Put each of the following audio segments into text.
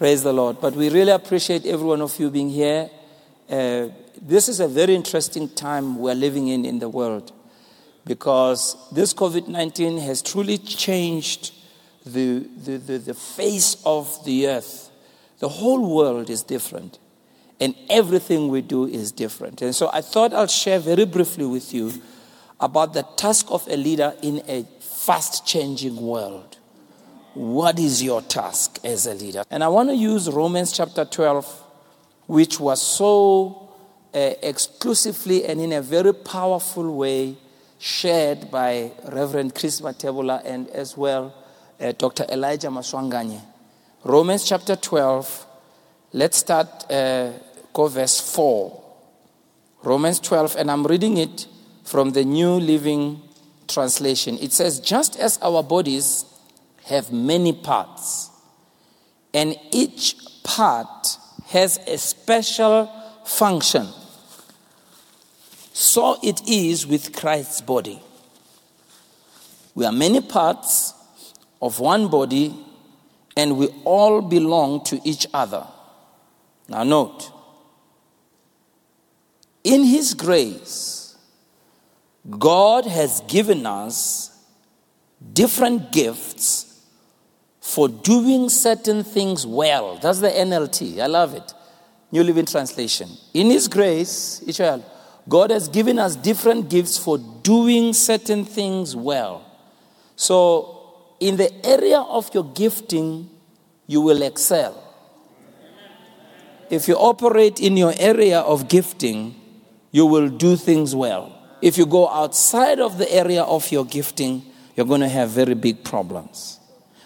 Praise the Lord. But we really appreciate every one of you being here. Uh, this is a very interesting time we're living in in the world because this COVID 19 has truly changed the, the, the, the face of the earth. The whole world is different, and everything we do is different. And so I thought I'll share very briefly with you about the task of a leader in a fast changing world. What is your task as a leader? And I want to use Romans chapter 12, which was so uh, exclusively and in a very powerful way shared by Reverend Chris Matebula and as well uh, Dr. Elijah Maswanganye. Romans chapter 12, let's start, uh, go verse 4. Romans 12, and I'm reading it from the New Living Translation. It says, Just as our bodies have many parts, and each part has a special function. So it is with Christ's body. We are many parts of one body, and we all belong to each other. Now, note, in His grace, God has given us different gifts for doing certain things well. That's the NLT. I love it. New Living Translation. In His grace, Israel, God has given us different gifts for doing certain things well. So, in the area of your gifting, you will excel. If you operate in your area of gifting, you will do things well. If you go outside of the area of your gifting, you're going to have very big problems.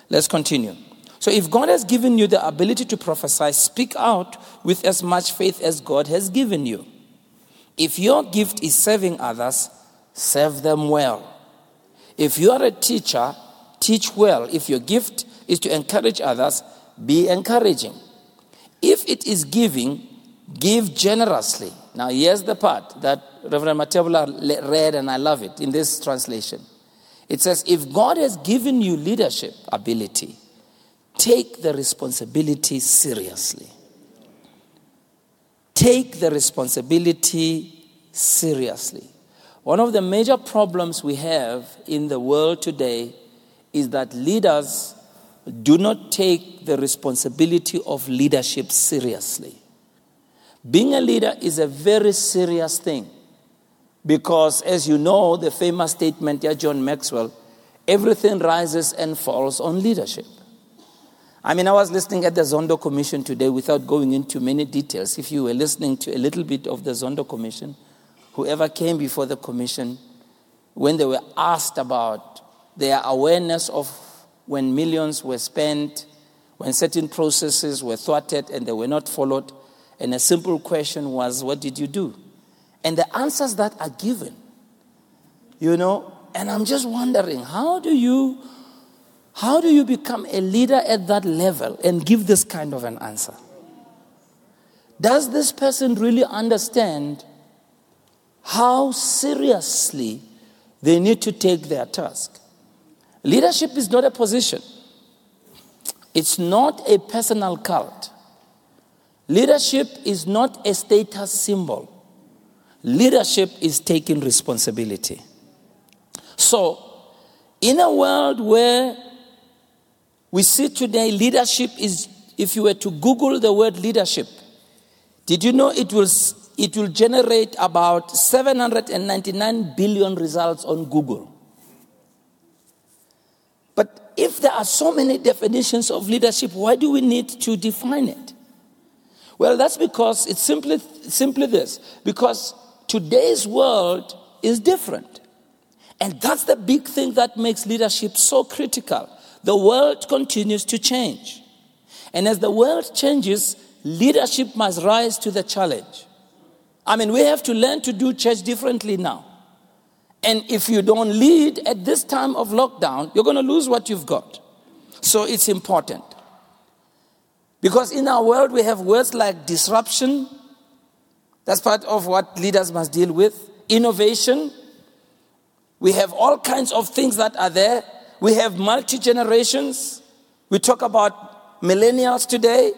Let's continue. So, if God has given you the ability to prophesy, speak out with as much faith as God has given you. If your gift is serving others, serve them well. If you are a teacher, teach well. If your gift is to encourage others, be encouraging. If it is giving, give generously. Now, here's the part that Reverend Matebula read, and I love it in this translation. It says, if God has given you leadership ability, take the responsibility seriously. Take the responsibility seriously. One of the major problems we have in the world today is that leaders do not take the responsibility of leadership seriously. Being a leader is a very serious thing. Because, as you know, the famous statement, yeah, John Maxwell, everything rises and falls on leadership. I mean, I was listening at the Zondo Commission today without going into many details. If you were listening to a little bit of the Zondo Commission, whoever came before the commission, when they were asked about their awareness of when millions were spent, when certain processes were thwarted and they were not followed, and a simple question was, What did you do? And the answers that are given. You know, and I'm just wondering, how do you how do you become a leader at that level and give this kind of an answer? Does this person really understand how seriously they need to take their task? Leadership is not a position. It's not a personal cult. Leadership is not a status symbol. Leadership is taking responsibility. So, in a world where we see today leadership is, if you were to Google the word leadership, did you know it will, it will generate about 799 billion results on Google? But if there are so many definitions of leadership, why do we need to define it? Well, that's because it's simply, simply this because today's world is different. And that's the big thing that makes leadership so critical. The world continues to change. And as the world changes, leadership must rise to the challenge. I mean, we have to learn to do church differently now. And if you don't lead at this time of lockdown, you're going to lose what you've got. So it's important. Because in our world, we have words like disruption, that's part of what leaders must deal with. Innovation. We have all kinds of things that are there. We have multi generations. We talk about millennials today,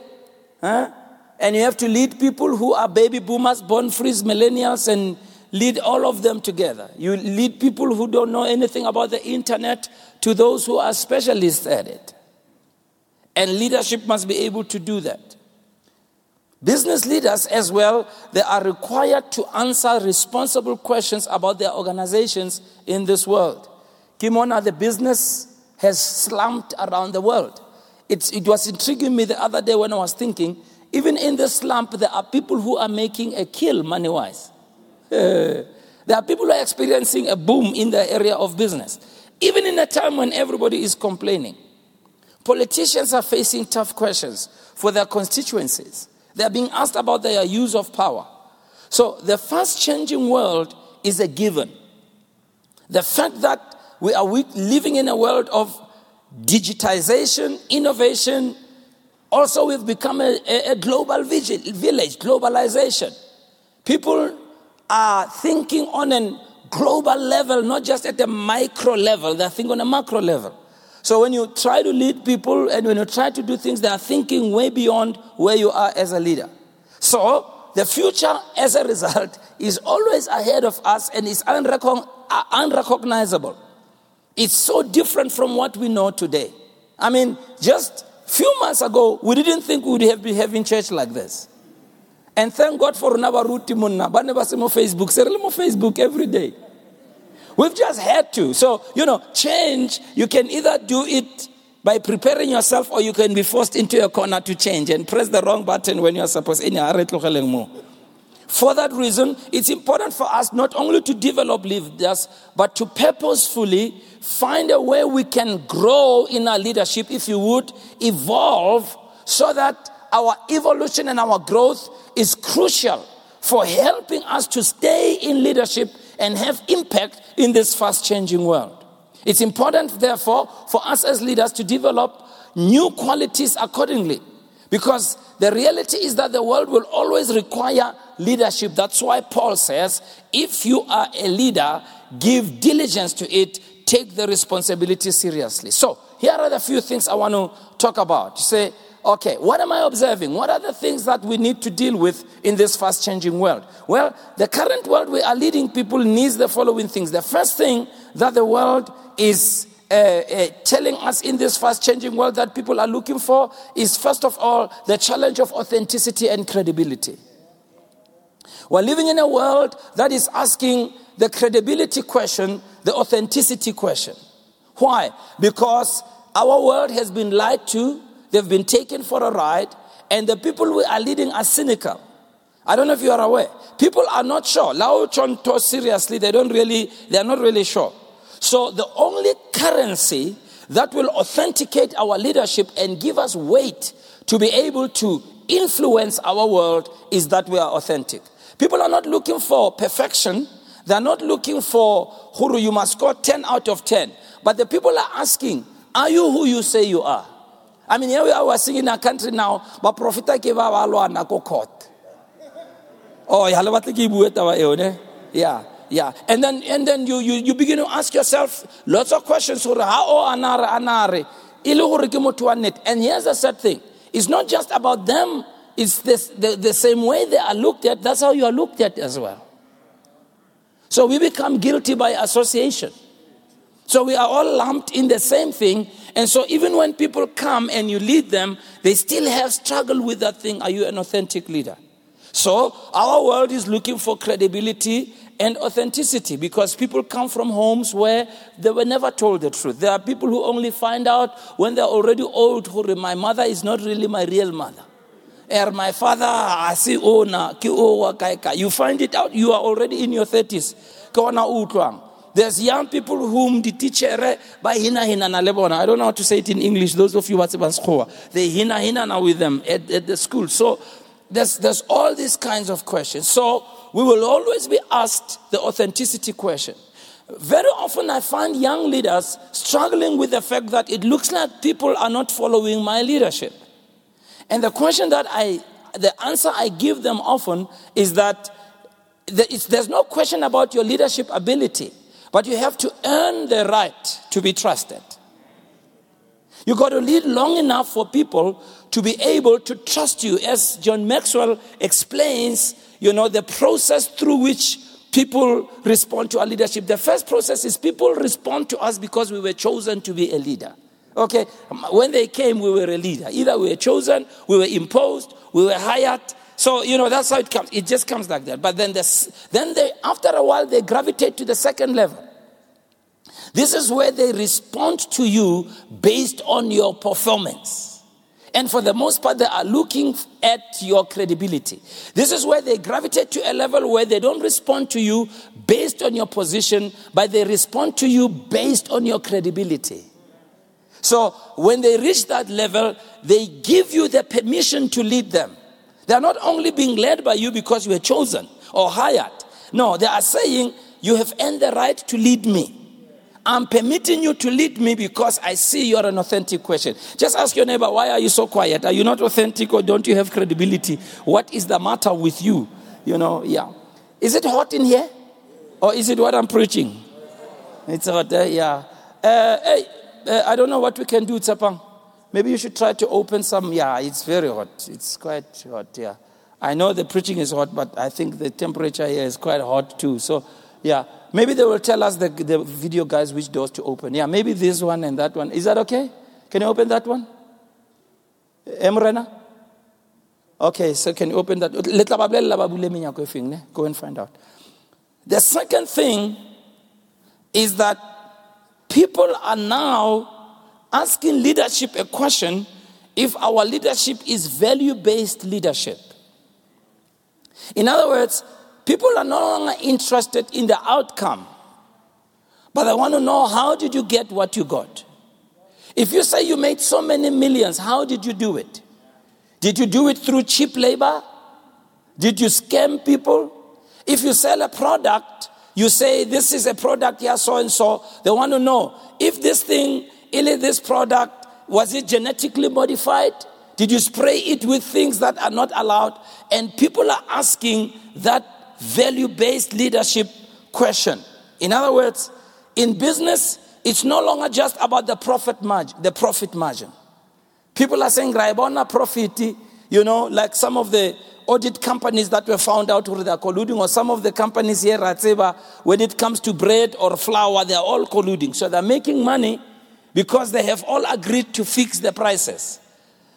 huh? and you have to lead people who are baby boomers, born frees millennials, and lead all of them together. You lead people who don't know anything about the internet to those who are specialists at it. And leadership must be able to do that. Business leaders, as well, they are required to answer responsible questions about their organizations in this world. Kimona, the business has slumped around the world. It's, it was intriguing me the other day when I was thinking, even in the slump, there are people who are making a kill money wise. There are people who are experiencing a boom in the area of business, even in a time when everybody is complaining. Politicians are facing tough questions for their constituencies. They are being asked about their use of power. So, the fast changing world is a given. The fact that we are living in a world of digitization, innovation. Also, we've become a, a global village, globalization. People are thinking on a global level, not just at a micro level, they're thinking on a macro level. So when you try to lead people and when you try to do things, they are thinking way beyond where you are as a leader. So the future, as a result, is always ahead of us and is uh, unrecognizable. It's so different from what we know today. I mean, just a few months ago, we didn't think we would have been having church like this. And thank God for Nabaruti Munna. Banebasimo Facebook. Serelimo Facebook every day. We've just had to. So, you know, change, you can either do it by preparing yourself or you can be forced into a corner to change and press the wrong button when you're supposed to. For that reason, it's important for us not only to develop leaders, but to purposefully find a way we can grow in our leadership, if you would, evolve so that our evolution and our growth is crucial for helping us to stay in leadership and have impact in this fast changing world. It's important, therefore, for us as leaders to develop new qualities accordingly. Because the reality is that the world will always require leadership. That's why Paul says, if you are a leader, give diligence to it, take the responsibility seriously. So, here are the few things I want to talk about. You say, okay, what am I observing? What are the things that we need to deal with in this fast changing world? Well, the current world we are leading people needs the following things. The first thing that the world is uh, uh, telling us in this fast changing world that people are looking for is, first of all, the challenge of authenticity and credibility. We're living in a world that is asking the credibility question, the authenticity question. Why? Because our world has been lied to, they've been taken for a ride, and the people we are leading are cynical. I don't know if you are aware. People are not sure. Lao Chon to seriously, they don't really, they are not really sure. So the only currency that will authenticate our leadership and give us weight to be able to influence our world is that we are authentic. People are not looking for perfection. They're not looking for who you must score 10 out of 10. But the people are asking, are you who you say you are? I mean, here we are singing in a country now, but prophet ke ba lwa na ko court. Oh? Yeah. Yeah. And then and then you you, you begin to ask yourself lots of questions anare anare. And here's the sad thing. It's not just about them, it's this, the, the same way they are looked at, that's how you are looked at as well. So we become guilty by association. So we are all lumped in the same thing. And so even when people come and you lead them, they still have struggle with that thing. Are you an authentic leader? So our world is looking for credibility and authenticity because people come from homes where they were never told the truth. There are people who only find out when they're already old who my mother is not really my real mother. Er my father asi ona ki o You find it out you are already in your 30s. There's young people whom the teacher by hina hina na lebona. I don't know how to say it in English. Those of you who what's They hina hina now with them at, at the school. So there's, there's all these kinds of questions. So we will always be asked the authenticity question. Very often I find young leaders struggling with the fact that it looks like people are not following my leadership. And the question that I, the answer I give them often is that there's no question about your leadership ability, but you have to earn the right to be trusted. You got to lead long enough for people to be able to trust you. As John Maxwell explains, you know, the process through which people respond to our leadership. The first process is people respond to us because we were chosen to be a leader. Okay, when they came, we were a leader. Either we were chosen, we were imposed, we were hired. So you know that's how it comes. It just comes like that. But then, this, then they, after a while, they gravitate to the second level. This is where they respond to you based on your performance. And for the most part, they are looking at your credibility. This is where they gravitate to a level where they don't respond to you based on your position, but they respond to you based on your credibility. So when they reach that level, they give you the permission to lead them. They are not only being led by you because you were chosen or hired. No, they are saying, You have earned the right to lead me. I'm permitting you to lead me because I see you're an authentic question. Just ask your neighbor, why are you so quiet? Are you not authentic or don't you have credibility? What is the matter with you? You know, yeah. Is it hot in here? Or is it what I'm preaching? It's hot, uh, yeah. Uh, hey, uh, I don't know what we can do, Tsapang. Maybe you should try to open some. Yeah, it's very hot. It's quite hot, yeah. I know the preaching is hot, but I think the temperature here is quite hot too. So, yeah. Maybe they will tell us, the, the video guys, which doors to open. Yeah, maybe this one and that one. Is that okay? Can you open that one? Eh, Emrena? Okay, so can you open that? Go and find out. The second thing is that people are now asking leadership a question if our leadership is value based leadership. In other words, People are no longer interested in the outcome, but they want to know how did you get what you got? If you say you made so many millions, how did you do it? Did you do it through cheap labor? Did you scam people? If you sell a product, you say this is a product here, so and so. They want to know if this thing, if this product, was it genetically modified? Did you spray it with things that are not allowed? And people are asking that value based leadership question. In other words, in business, it's no longer just about the profit margin, the profit margin. People are saying, Raibona profit, you know, like some of the audit companies that were found out who they're colluding, or some of the companies here at Seba, when it comes to bread or flour, they're all colluding. So they're making money because they have all agreed to fix the prices.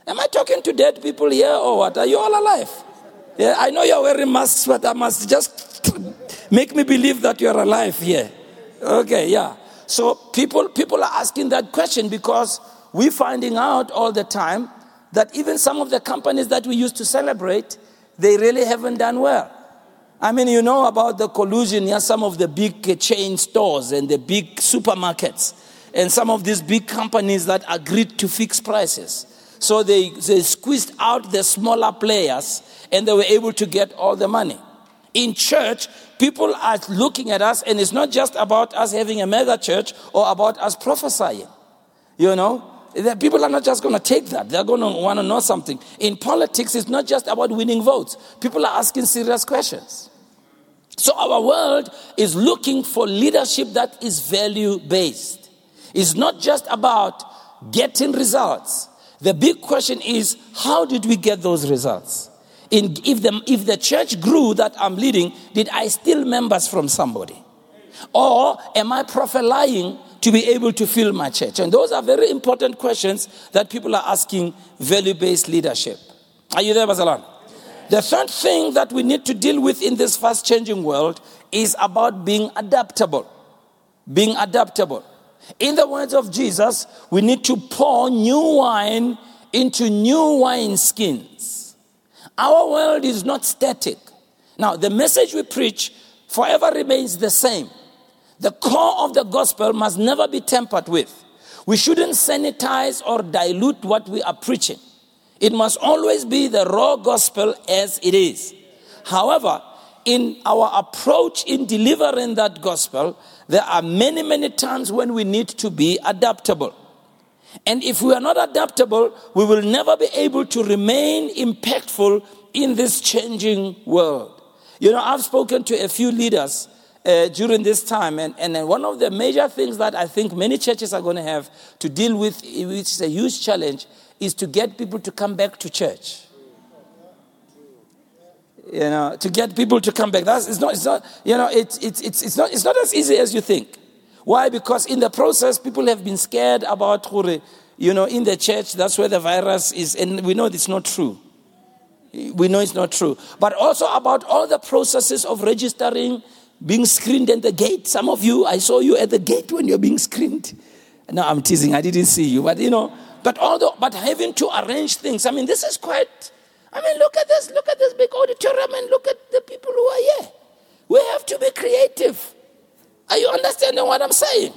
Am I talking to dead people here or what? Are you all alive? Yeah, I know you're wearing masks, but I must just make me believe that you're alive here. Okay, yeah. So people, people are asking that question because we're finding out all the time that even some of the companies that we used to celebrate, they really haven't done well. I mean, you know about the collusion, yeah, some of the big chain stores and the big supermarkets, and some of these big companies that agreed to fix prices. So they, they squeezed out the smaller players and they were able to get all the money. In church, people are looking at us, and it's not just about us having a mega church or about us prophesying. You know, people are not just going to take that, they're going to want to know something. In politics, it's not just about winning votes, people are asking serious questions. So, our world is looking for leadership that is value based. It's not just about getting results. The big question is how did we get those results? in, if, the, if the church grew that I'm leading, did I steal members from somebody? Or am I prophesying to be able to fill my church? And those are very important questions that people are asking value based leadership. Are you there, Basalan? The third thing that we need to deal with in this fast changing world is about being adaptable. Being adaptable. In the words of Jesus, we need to pour new wine into new wine skins. Our world is not static. Now, the message we preach forever remains the same. The core of the gospel must never be tampered with. We shouldn't sanitize or dilute what we are preaching. It must always be the raw gospel as it is. However, in our approach in delivering that gospel, there are many, many times when we need to be adaptable. And if we are not adaptable, we will never be able to remain impactful in this changing world. You know, I've spoken to a few leaders uh, during this time. And, and one of the major things that I think many churches are going to have to deal with, which is a huge challenge, is to get people to come back to church. You know, to get people to come back. That's it's not, it's not you know, it's, it's, it's, it's, not, it's not as easy as you think. Why? Because in the process, people have been scared about, you know, in the church, that's where the virus is, and we know it's not true. We know it's not true. But also about all the processes of registering, being screened at the gate. Some of you, I saw you at the gate when you're being screened. No, I'm teasing, I didn't see you, but you know, but although, but having to arrange things, I mean, this is quite, I mean, look at this, look at this big auditorium and look at the people who are here. We have to be creative. Are you understanding what I'm saying?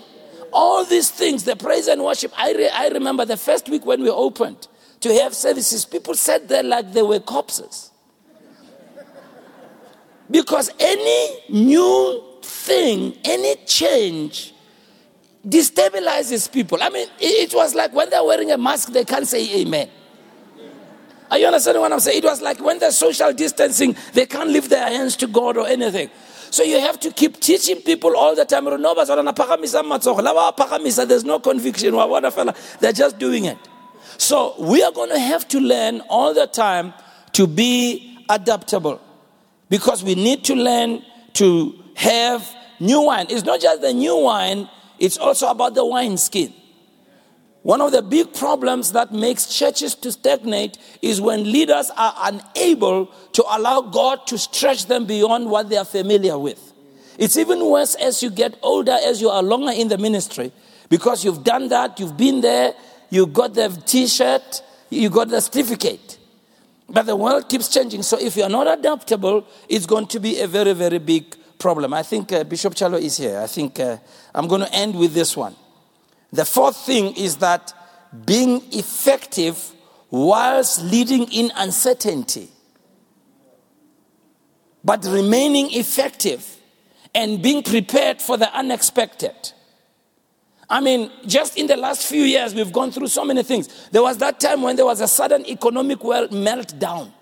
All these things, the praise and worship. I, re, I remember the first week when we opened to have services, people sat there like they were corpses. Because any new thing, any change destabilizes people. I mean, it was like when they're wearing a mask, they can't say amen. Are you understanding what I'm saying? It was like when they're social distancing, they can't lift their hands to God or anything. So you have to keep teaching people all the time. There's no conviction. They're just doing it. So we are going to have to learn all the time to be adaptable because we need to learn to have new wine. It's not just the new wine, it's also about the wine skin. One of the big problems that makes churches to stagnate is when leaders are unable to allow God to stretch them beyond what they are familiar with. It's even worse as you get older, as you are longer in the ministry, because you've done that, you've been there, you got the t shirt, you got the certificate. But the world keeps changing. So if you're not adaptable, it's going to be a very, very big problem. I think uh, Bishop Chalo is here. I think uh, I'm going to end with this one. The fourth thing is that being effective whilst leading in uncertainty, but remaining effective and being prepared for the unexpected. I mean, just in the last few years, we've gone through so many things. There was that time when there was a sudden economic meltdown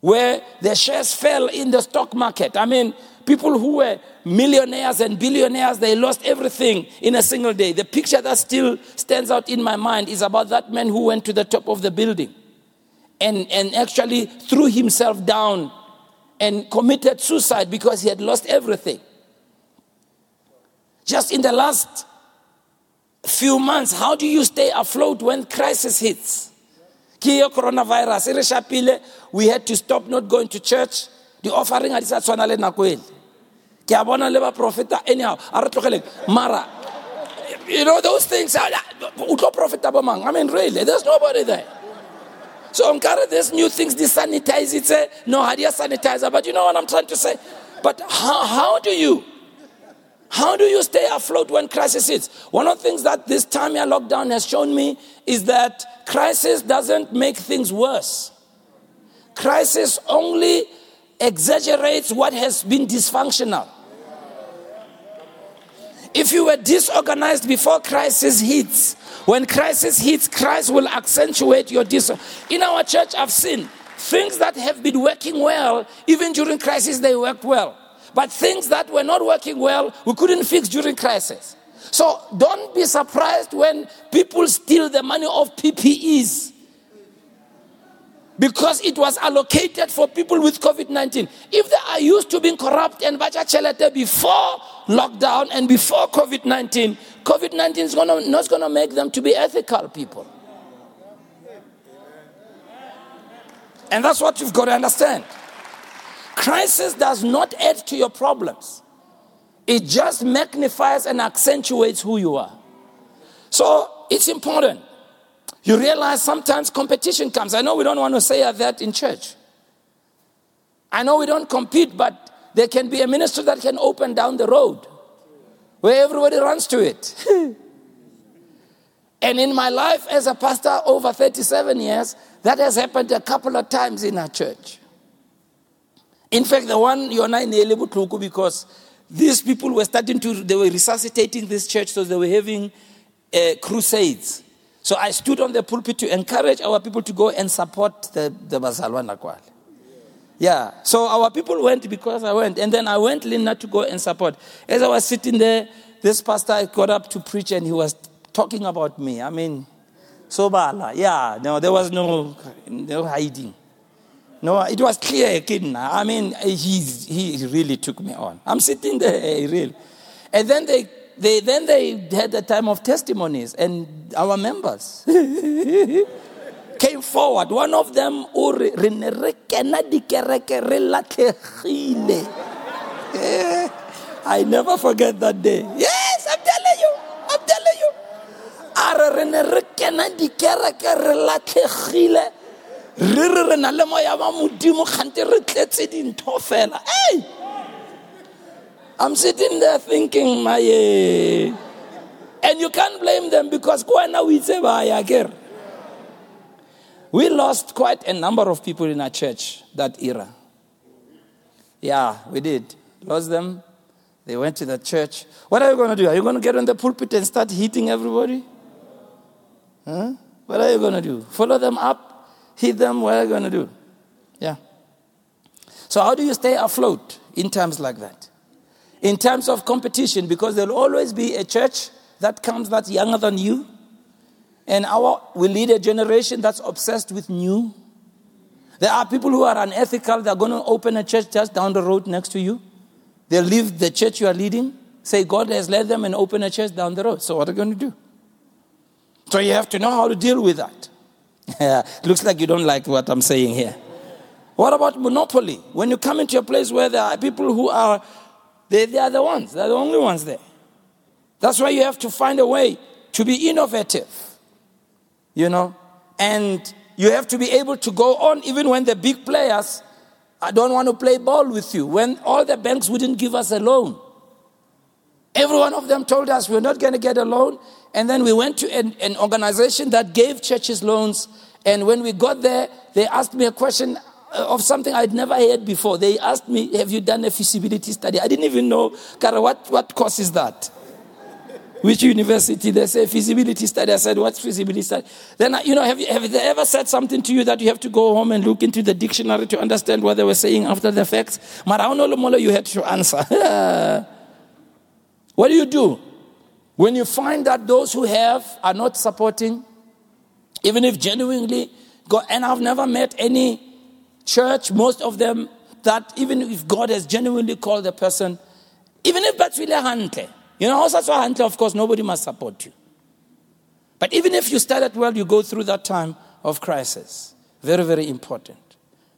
where the shares fell in the stock market. I mean, people who were millionaires and billionaires, they lost everything in a single day. The picture that still stands out in my mind is about that man who went to the top of the building and, and actually threw himself down and committed suicide because he had lost everything. Just in the last few months, how do you stay afloat when crisis hits? Kiyo coronavirus, we had to stop not going to church. The offering had sa tshwana le nako. Ke a bona le ba profeta anyhow, a re tlogeleng. Mara you know those things ah, o tlo profeta bo mang? I mean really, there's nobody there. So nkare these new things the sanitize it no do you sanitizer but you know what I'm trying to say? But how, how do you how do you stay afloat when crisis hits? One of the things that this time here lockdown has shown me is that crisis doesn't make things worse. Crisis only exaggerates what has been dysfunctional. If you were disorganized before crisis hits, when crisis hits, Christ will accentuate your dis. In our church, I've seen things that have been working well, even during crisis, they worked well. But things that were not working well, we couldn't fix during crisis. So don't be surprised when people steal the money of PPEs because it was allocated for people with COVID 19. If they are used to being corrupt and chelete before lockdown and before COVID 19, COVID 19 is gonna, not going to make them to be ethical people. And that's what you've got to understand. Crisis does not add to your problems, it just magnifies and accentuates who you are. So it's important. You realize sometimes competition comes. I know we don't want to say that in church. I know we don't compete, but there can be a ministry that can open down the road where everybody runs to it. and in my life as a pastor over 37 years, that has happened a couple of times in our church. In fact, the one you are not able and I because these people were starting to, they were resuscitating this church, so they were having uh, crusades. So I stood on the pulpit to encourage our people to go and support the, the. Yeah. So our people went because I went. And then I went, Linda, to go and support. As I was sitting there, this pastor got up to preach and he was talking about me. I mean, Sobala. Yeah. No, there was no, no hiding. No, it was clear, I mean, he, he really took me on. I'm sitting there, eh, really. And then they, they, then they had a time of testimonies, and our members came forward. One of them, eh, I never forget that day. Yes, I'm telling you. I'm telling you. Re re re na le moya wa modimo re tletse dintho fela. I'm sitting there thinking my and you can't blame them because o itse kere we lost quite a number of people in our church that era. Yeah we did. Lost them. They went to the church. What are you going to do? Are you going to get on the pulpit and start hitting everybody? Huh? what are you going to do? Follow them up hit them, what are you going to do? Yeah. So, how do you stay afloat in times like that? In terms of competition, because there'll always be a church that comes that's younger than you, and our we lead a generation that's obsessed with new. There are people who are unethical, they're going to open a church just down the road next to you. They'll leave the church you are leading, say God has led them, and open a church down the road. So, what are you going to do? So, you have to know how to deal with that. Yeah, looks like you don't like what I'm saying here. What about monopoly? When you come into a place where there are people who are, they, they are the ones, they're the only ones there. That's why you have to find a way to be innovative, you know, and you have to be able to go on even when the big players I don't want to play ball with you. When all the banks wouldn't give us a loan. Every one of them told us we're not going to get a loan. And then we went to an, an, organization that gave churches loans. And when we got there, they asked me a question uh, of something I'd never heard before. They asked me, Have you done a feasibility study? I didn't even know, Kara, what, what course is that? Which university? They say feasibility study. I said, What's feasibility study? Then, you know, have, you, have they ever said something to you that you have to go home and look into the dictionary to understand what they were saying after the facts? Maraono you had to answer. what do you do? When you find that those who have are not supporting, even if genuinely God, and I've never met any church, most of them, that even if God has genuinely called the person, even if that's really hante, you know, also hante, of course, nobody must support you. But even if you started well, you go through that time of crisis. Very, very important.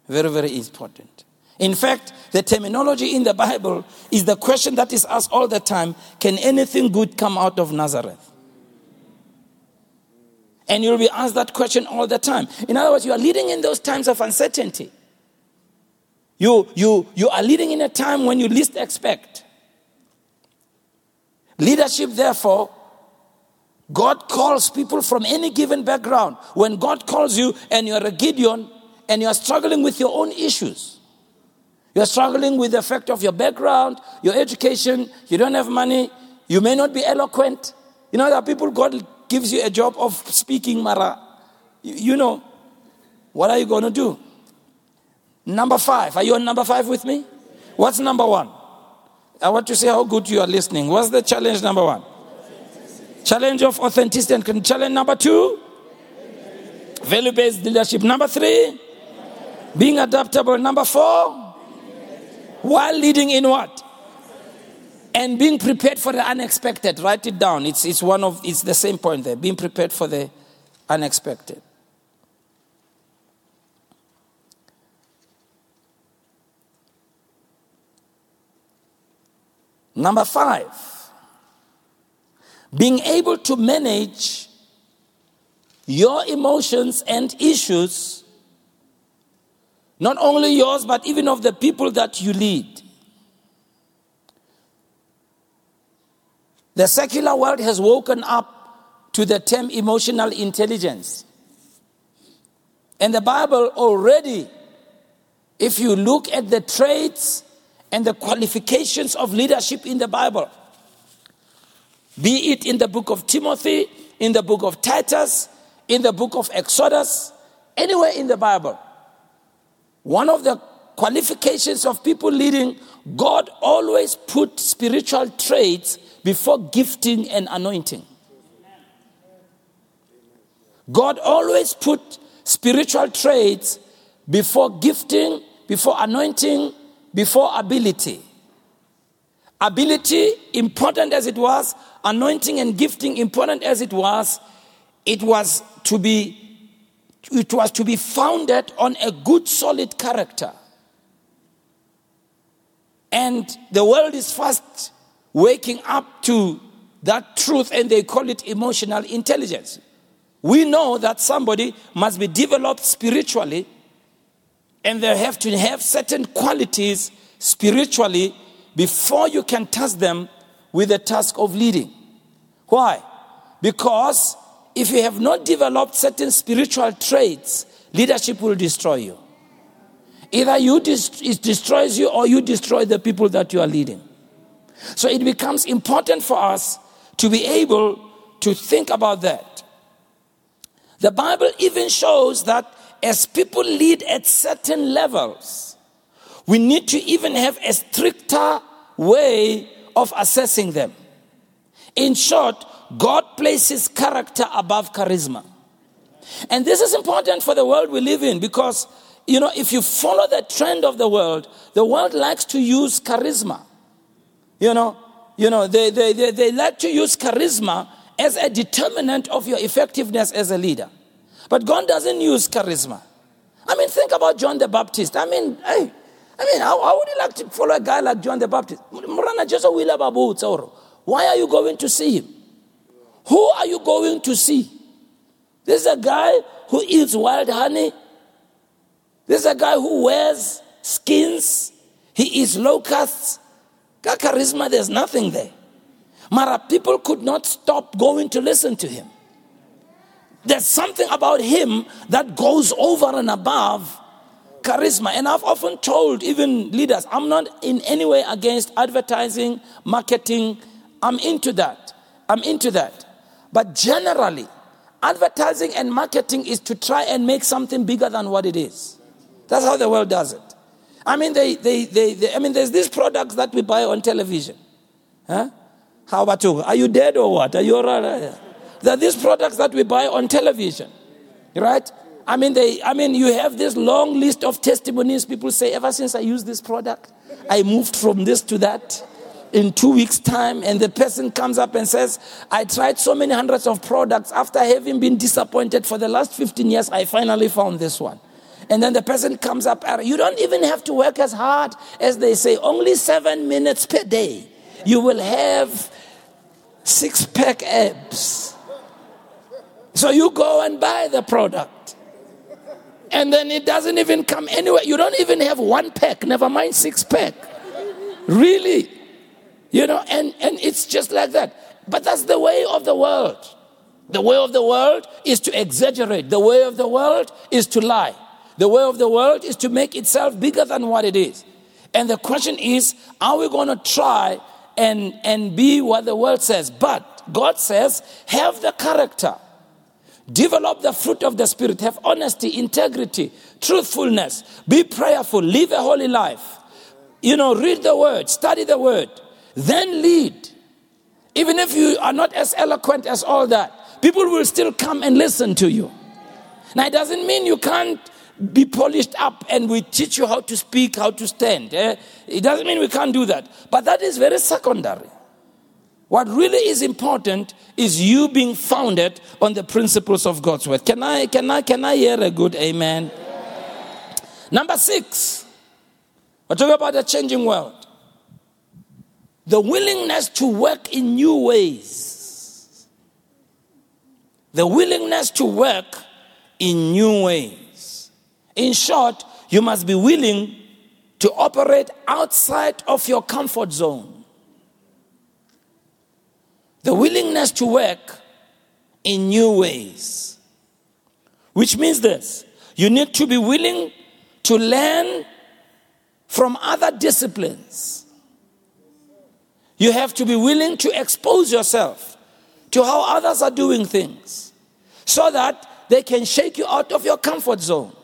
Very, very important. In fact, the terminology in the Bible is the question that is asked all the time can anything good come out of Nazareth? And you'll be asked that question all the time. In other words, you are leading in those times of uncertainty. You, you, you are leading in a time when you least expect. Leadership, therefore, God calls people from any given background. When God calls you and you're a Gideon and you're struggling with your own issues, you're struggling with the effect of your background, your education, you don't have money, you may not be eloquent. You know, there are people, God gives you a job of speaking Mara. You, you know, what are you going to do? Number five. Are you on number five with me? What's number one? I want to see how good you are listening. What's the challenge number one? Challenge of authenticity. And challenge number two? Value based leadership. Number three? Being adaptable. Number four? While leading in what? And being prepared for the unexpected. Write it down. It's, it's one of it's the same point there. Being prepared for the unexpected. Number five, being able to manage your emotions and issues not only yours, but even of the people that you lead. The secular world has woken up to the term emotional intelligence. And the Bible already, if you look at the traits and the qualifications of leadership in the Bible, be it in the book of Timothy, in the book of Titus, in the book of Exodus, anywhere in the Bible, one of the qualifications of people leading, God always put spiritual traits before gifting and anointing. God always put spiritual traits before gifting, before anointing, before ability. Ability, important as it was, anointing and gifting, important as it was, it was to be it was to be founded on a good solid character. And the world is fast waking up to that truth and they call it emotional intelligence. We know that somebody must be developed spiritually and they have to have certain qualities spiritually before you can task them with the task of leading. Why? Because if you have not developed certain spiritual traits, leadership will destroy you. Either you dest- it destroys you or you destroy the people that you are leading. So it becomes important for us to be able to think about that. The Bible even shows that as people lead at certain levels, we need to even have a stricter way of assessing them. In short, God places character above charisma. And this is important for the world we live in because, you know, if you follow the trend of the world, the world likes to use charisma. You know, you know, they, they, they, they like to use charisma as a determinant of your effectiveness as a leader. But God doesn't use charisma. I mean, think about John the Baptist. I mean, hey, I mean, how, how would you like to follow a guy like John the Baptist? Why are you going to see him? Who are you going to see? This is a guy who eats wild honey. This is a guy who wears skins. He eats locusts. Got charisma, there's nothing there. Mara, people could not stop going to listen to him. There's something about him that goes over and above charisma. And I've often told even leaders, I'm not in any way against advertising, marketing. I'm into that. I'm into that. But generally, advertising and marketing is to try and make something bigger than what it is. That's how the world does it. I mean, they, they, they, they I mean, there's these products that we buy on television. Huh? How about you? Are you dead or what? Are you all right? There are these products that we buy on television, right? I mean, they, I mean, you have this long list of testimonies. People say, ever since I used this product, I moved from this to that in two weeks' time. And the person comes up and says, I tried so many hundreds of products. After having been disappointed for the last 15 years, I finally found this one. And then the person comes up, you don't even have to work as hard as they say, only seven minutes per day. You will have six pack abs. So you go and buy the product. And then it doesn't even come anywhere. You don't even have one pack, never mind six pack. Really? You know, and, and it's just like that. But that's the way of the world. The way of the world is to exaggerate. The way of the world is to lie. The way of the world is to make itself bigger than what it is. And the question is, are we going to try and, and be what the world says? But God says, have the character Develop the fruit of the Spirit. Have honesty, integrity, truthfulness. Be prayerful. Live a holy life. You know, read the word, study the word, then lead. Even if you are not as eloquent as all that, people will still come and listen to you. Now, it doesn't mean you can't be polished up and we teach you how to speak, how to stand. Eh? It doesn't mean we can't do that. But that is very secondary. What really is important is you being founded on the principles of God's word. Can I, can I, can I hear a good amen? Number six, we're talking about a changing world. The willingness to work in new ways. The willingness to work in new ways. In short, you must be willing to operate outside of your comfort zone. The willingness to work in new ways. Which means this you need to be willing to learn from other disciplines. You have to be willing to expose yourself to how others are doing things so that they can shake you out of your comfort zone.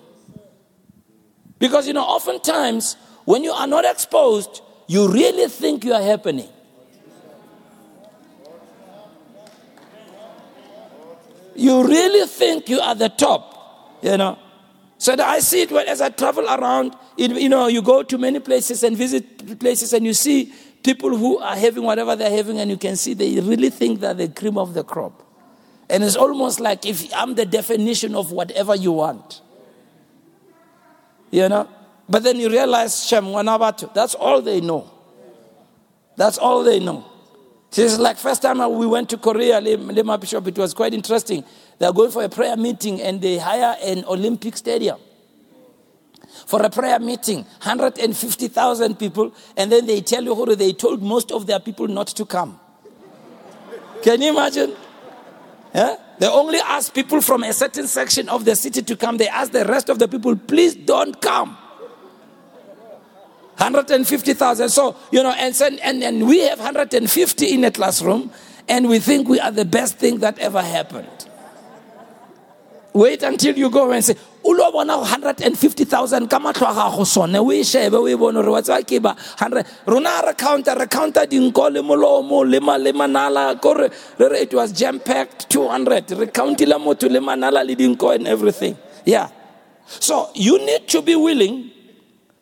Because, you know, oftentimes when you are not exposed, you really think you are happening. You really think you are the top, you know. So I see it when, as I travel around. You know, you go to many places and visit places, and you see people who are having whatever they're having, and you can see they really think that they're the cream of the crop. And it's almost like if I'm the definition of whatever you want. You know? But then you realize, Shem Wanabatu, that's all they know. That's all they know. It's like first time we went to Korea, Lema Bishop, it was quite interesting. They're going for a prayer meeting and they hire an Olympic stadium for a prayer meeting, 150,000 people, and then they tell you they told most of their people not to come. Can you imagine? Yeah? They only ask people from a certain section of the city to come. They ask the rest of the people, please don't come. 150,000. So, you know, and, and, and we have 150 in a classroom, and we think we are the best thing that ever happened. Wait until you go and say, ulo bona 150,000 ka matlho a gago sone o e shebe o e bone gore wa tsewa ke ba 100 rona re counta re counta dinko le molomo le manala kore re it was jam packed 200 re countile motho le manala le dinko and everything. Yeah. So you need to be willing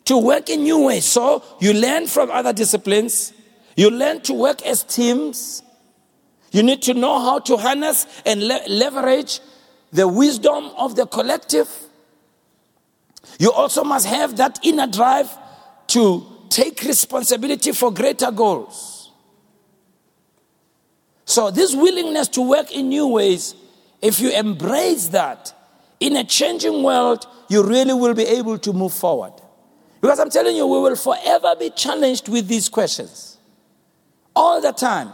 to work in new ways. So you learn from other disciplines. You learn to work as teams. You need to know how to harness and le- leverage the wisdom of the collective. You also must have that inner drive to take responsibility for greater goals. So, this willingness to work in new ways, if you embrace that in a changing world, you really will be able to move forward. Because I'm telling you, we will forever be challenged with these questions. All the time.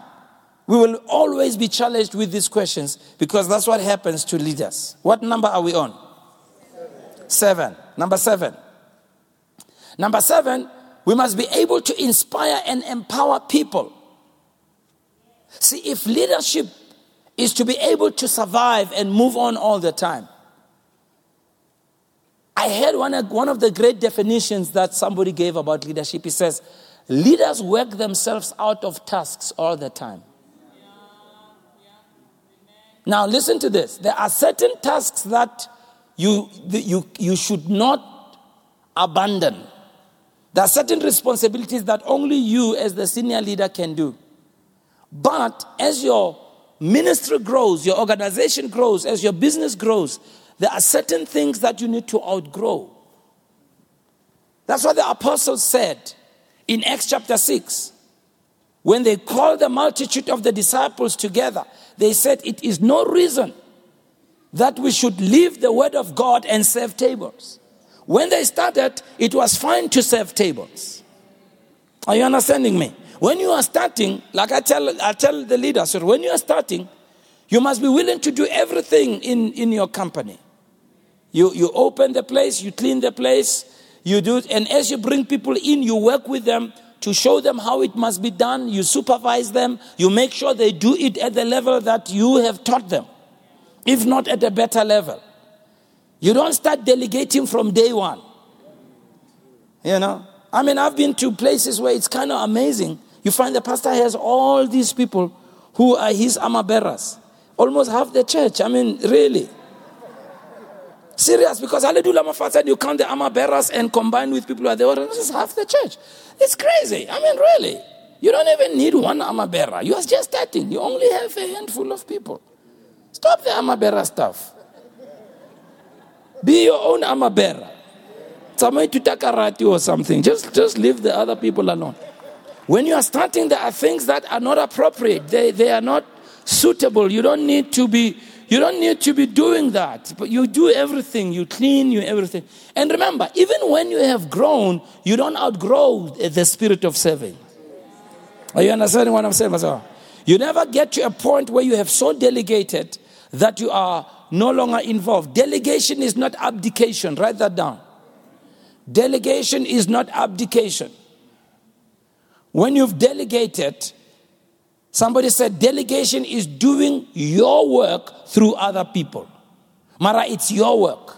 We will always be challenged with these questions because that's what happens to leaders. What number are we on? Seven. Number seven. Number seven, we must be able to inspire and empower people. See, if leadership is to be able to survive and move on all the time, I heard one, one of the great definitions that somebody gave about leadership. He says, Leaders work themselves out of tasks all the time. Now, listen to this. There are certain tasks that you, you, you should not abandon. There are certain responsibilities that only you, as the senior leader, can do. But as your ministry grows, your organization grows, as your business grows, there are certain things that you need to outgrow. That's what the apostles said in Acts chapter 6. When they called the multitude of the disciples together, they said, It is no reason that we should leave the word of God and serve tables. When they started, it was fine to serve tables. Are you understanding me? When you are starting, like I tell, I tell the leaders, when you are starting, you must be willing to do everything in, in your company. You, you open the place, you clean the place, you do, and as you bring people in, you work with them to show them how it must be done. You supervise them. You make sure they do it at the level that you have taught them, if not at a better level. You don't start delegating from day one. You know? I mean, I've been to places where it's kind of amazing. You find the pastor has all these people who are his armor bearers. Almost half the church. I mean, really. Serious, because Hallelujah Mafat you count the armor bearers and combine with people who are order. this is half the church. It's crazy. I mean, really. You don't even need one armor bearer. You are just starting. You only have a handful of people. Stop the armor bearer stuff. Be your own armor bearer. Somebody to takarati or something. Just, just leave the other people alone. When you are starting, there are things that are not appropriate. They, they are not suitable. You don't need to be you don't need to be doing that, but you do everything. You clean, you everything. And remember, even when you have grown, you don't outgrow the spirit of serving. Are you understanding what I'm saying, Pastor? You never get to a point where you have so delegated that you are no longer involved. Delegation is not abdication. Write that down. Delegation is not abdication. When you've delegated, Somebody said delegation is doing your work through other people. Mara, it's your work.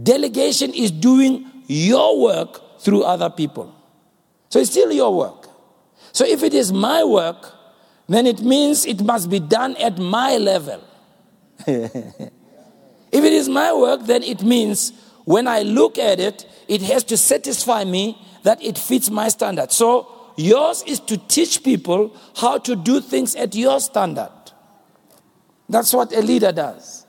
Delegation is doing your work through other people. So it's still your work. So if it is my work, then it means it must be done at my level. if it is my work, then it means when I look at it, it has to satisfy me that it fits my standard. So yours is to teach people how to do things at your standard. That's what a leader does.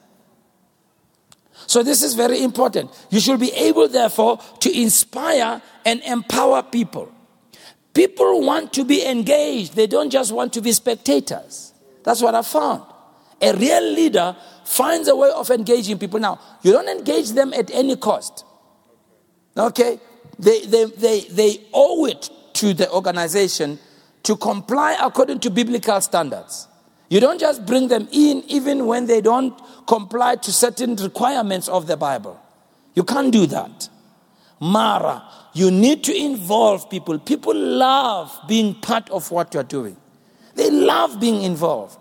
So this is very important. You should be able, therefore, to inspire and empower people. People want to be engaged, they don't just want to be spectators. That's what I found. A real leader finds a way of engaging people. Now, you don't engage them at any cost. Okay? They, they, they, they owe it to the organization to comply according to biblical standards. You don't just bring them in even when they don't comply to certain requirements of the Bible. You can't do that. Mara, you need to involve people. People love being part of what you're doing, they love being involved.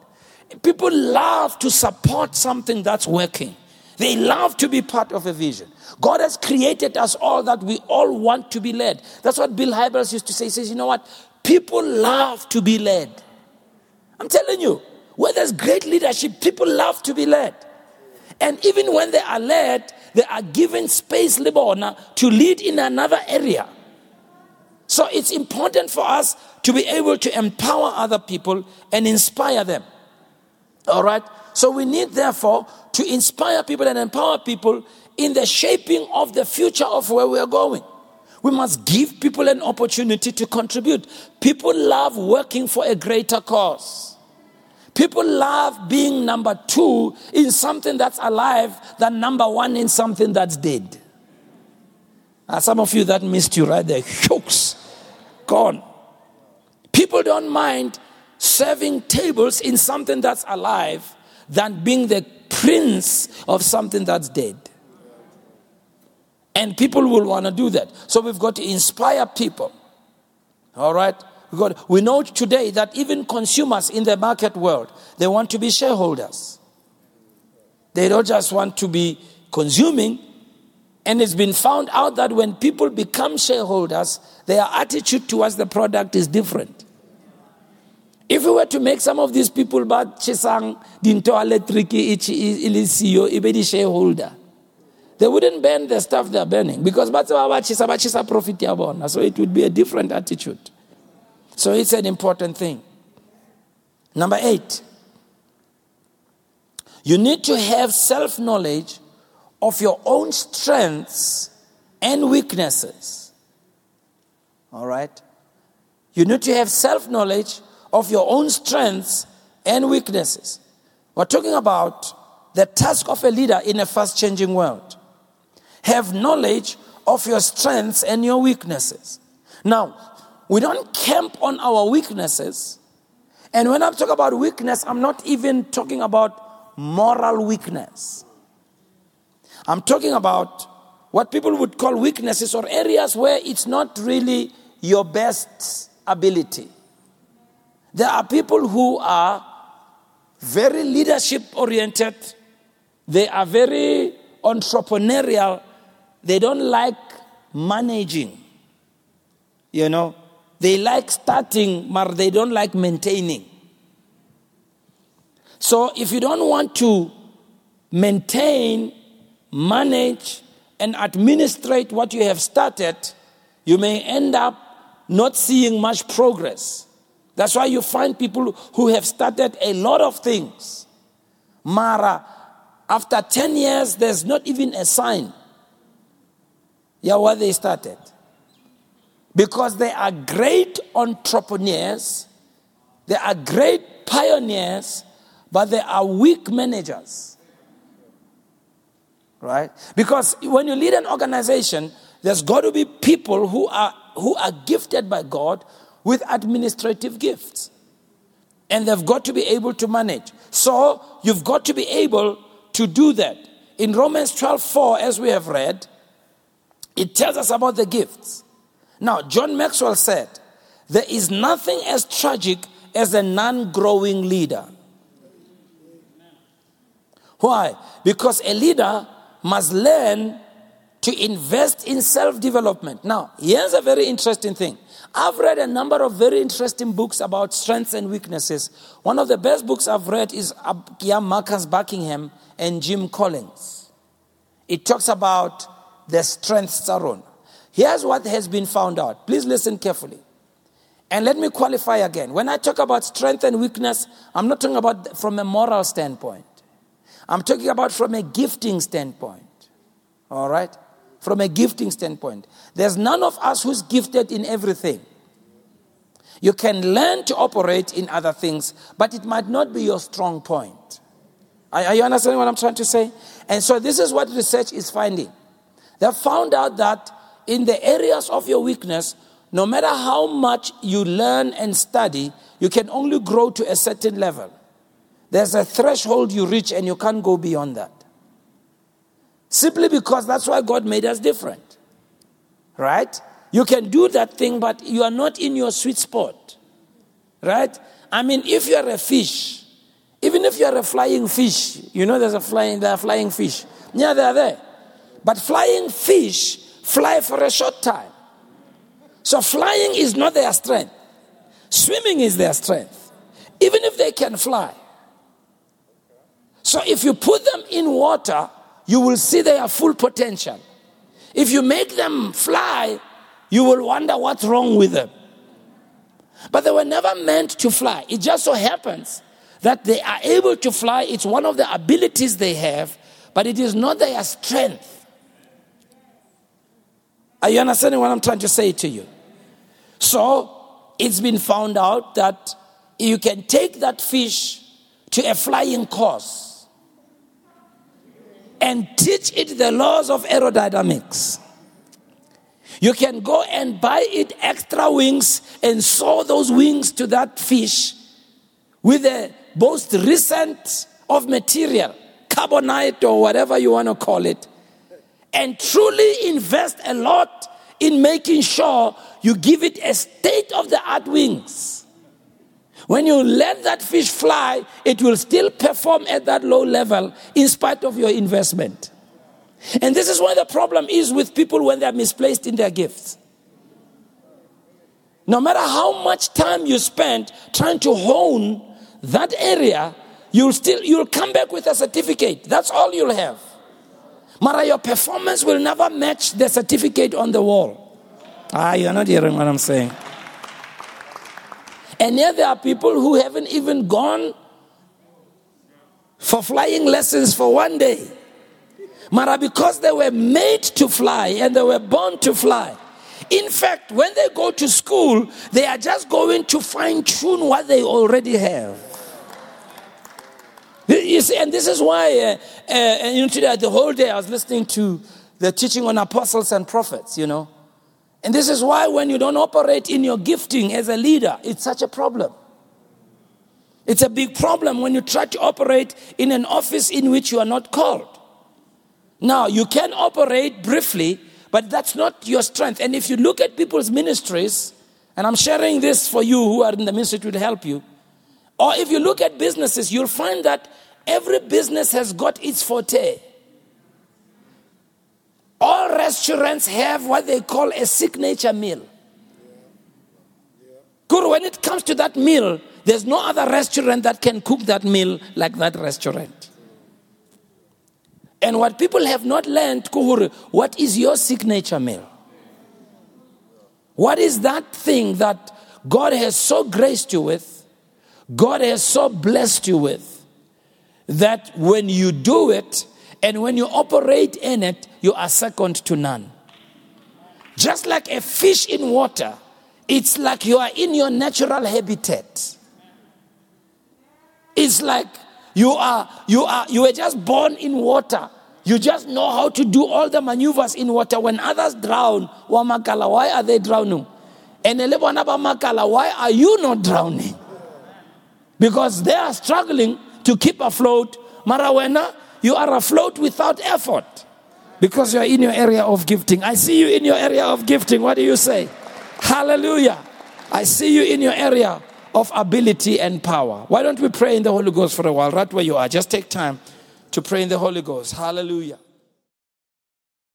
People love to support something that's working. They love to be part of a vision. God has created us all that we all want to be led. That's what Bill Hybels used to say. He says, you know what? People love to be led. I'm telling you, where there's great leadership, people love to be led. And even when they are led, they are given space, Libona, to lead in another area. So it's important for us to be able to empower other people and inspire them. All right? So we need, therefore, to inspire people and empower people in the shaping of the future of where we are going. We must give people an opportunity to contribute. People love working for a greater cause. People love being number two in something that's alive than number one in something that's dead. Uh, some of you that missed you right there, hooks, gone. People don't mind serving tables in something that's alive than being the prince of something that's dead. And people will want to do that. So we've got to inspire people. All right? God, we know today that even consumers in the market world, they want to be shareholders. They don't just want to be consuming. And it's been found out that when people become shareholders, their attitude towards the product is different. If we were to make some of these people but chisang dinto electric ilisiyo ibedi shareholder, they wouldn't burn the stuff they're burning because So it would be a different attitude. So it's an important thing. Number eight, you need to have self knowledge of your own strengths and weaknesses. All right? You need to have self knowledge of your own strengths and weaknesses. We're talking about the task of a leader in a fast changing world. Have knowledge of your strengths and your weaknesses. Now, we don't camp on our weaknesses. And when I'm talking about weakness, I'm not even talking about moral weakness. I'm talking about what people would call weaknesses or areas where it's not really your best ability. There are people who are very leadership oriented, they are very entrepreneurial, they don't like managing. You know, they like starting, but they don't like maintaining. So if you don't want to maintain, manage, and administrate what you have started, you may end up not seeing much progress. That's why you find people who have started a lot of things. Mara, after 10 years, there's not even a sign. Yeah, where they started because they are great entrepreneurs, they are great pioneers, but they are weak managers. Right? Because when you lead an organization, there's got to be people who are, who are gifted by God with administrative gifts. And they've got to be able to manage. So you've got to be able to do that. In Romans 12 4, as we have read, it tells us about the gifts. Now, John Maxwell said, There is nothing as tragic as a non growing leader. Why? Because a leader must learn to invest in self development. Now, here's a very interesting thing. I've read a number of very interesting books about strengths and weaknesses. One of the best books I've read is Marcus Buckingham and Jim Collins. It talks about the strengths Saron. Here's what has been found out. Please listen carefully. And let me qualify again. When I talk about strength and weakness, I'm not talking about from a moral standpoint. I'm talking about from a gifting standpoint. All right? From a gifting standpoint. There's none of us who's gifted in everything. You can learn to operate in other things, but it might not be your strong point. Are, you understanding what I'm trying to say? And so, this is what research is finding. They found out that in the areas of your weakness, no matter how much you learn and study, you can only grow to a certain level. There's a threshold you reach and you can't go beyond that. Simply because that's why God made us different. Right? You can do that thing, but you are not in your sweet spot. Right? I mean, if you are a fish, even if you are a flying fish, you know there's a flying, there are flying fish. Yeah, they are there. But flying fish fly for a short time. So flying is not their strength. Swimming is their strength. Even if they can fly. So if you put them in water, you will see their full potential. If you make them fly, you will wonder what's wrong with them. But they were never meant to fly. It just so happens that they are able to fly. It's one of the abilities they have, but it is not their strength. Are you understanding what I'm trying to say to you? So it's been found out that you can take that fish to a flying course and teach it the laws of aerodynamics. You can go and buy it extra wings and sew those wings to that fish with the most recent of material, carbonite or whatever you want to call it, and truly invest a lot in making sure you give it a state of the art wings. When you let that fish fly, it will still perform at that low level in spite of your investment. And this is why the problem is with people when they are misplaced in their gifts. No matter how much time you spend trying to hone that area, you'll still you'll come back with a certificate. That's all you'll have. Mara, your performance will never match the certificate on the wall. Ah, you're not hearing what I'm saying. And yet there are people who haven't even gone for flying lessons for one day. Mara, because they were made to fly and they were born to fly. In fact, when they go to school, they are just going to fine tune what they already have. You see, and this is why, uh, uh, you know, today, the whole day I was listening to the teaching on apostles and prophets, you know. And this is why, when you don't operate in your gifting as a leader, it's such a problem. It's a big problem when you try to operate in an office in which you are not called. Now, you can operate briefly, but that's not your strength. And if you look at people's ministries, and I'm sharing this for you who are in the ministry to help you, or if you look at businesses, you'll find that every business has got its forte. All restaurants have what they call a signature meal. Good, when it comes to that meal, there's no other restaurant that can cook that meal like that restaurant. And what people have not learned, Kuhuru, what is your signature meal? What is that thing that God has so graced you with, God has so blessed you with, that when you do it and when you operate in it, you are second to none. Just like a fish in water, it's like you are in your natural habitat. It's like you are you are you were just born in water you just know how to do all the maneuvers in water. When others drown, why are they drowning? And Makala, why are you not drowning? Because they are struggling to keep afloat. Marawena, you are afloat without effort because you are in your area of gifting. I see you in your area of gifting. What do you say? Hallelujah. I see you in your area of ability and power. Why don't we pray in the Holy Ghost for a while, right where you are? Just take time to pray in the Holy Ghost. Hallelujah.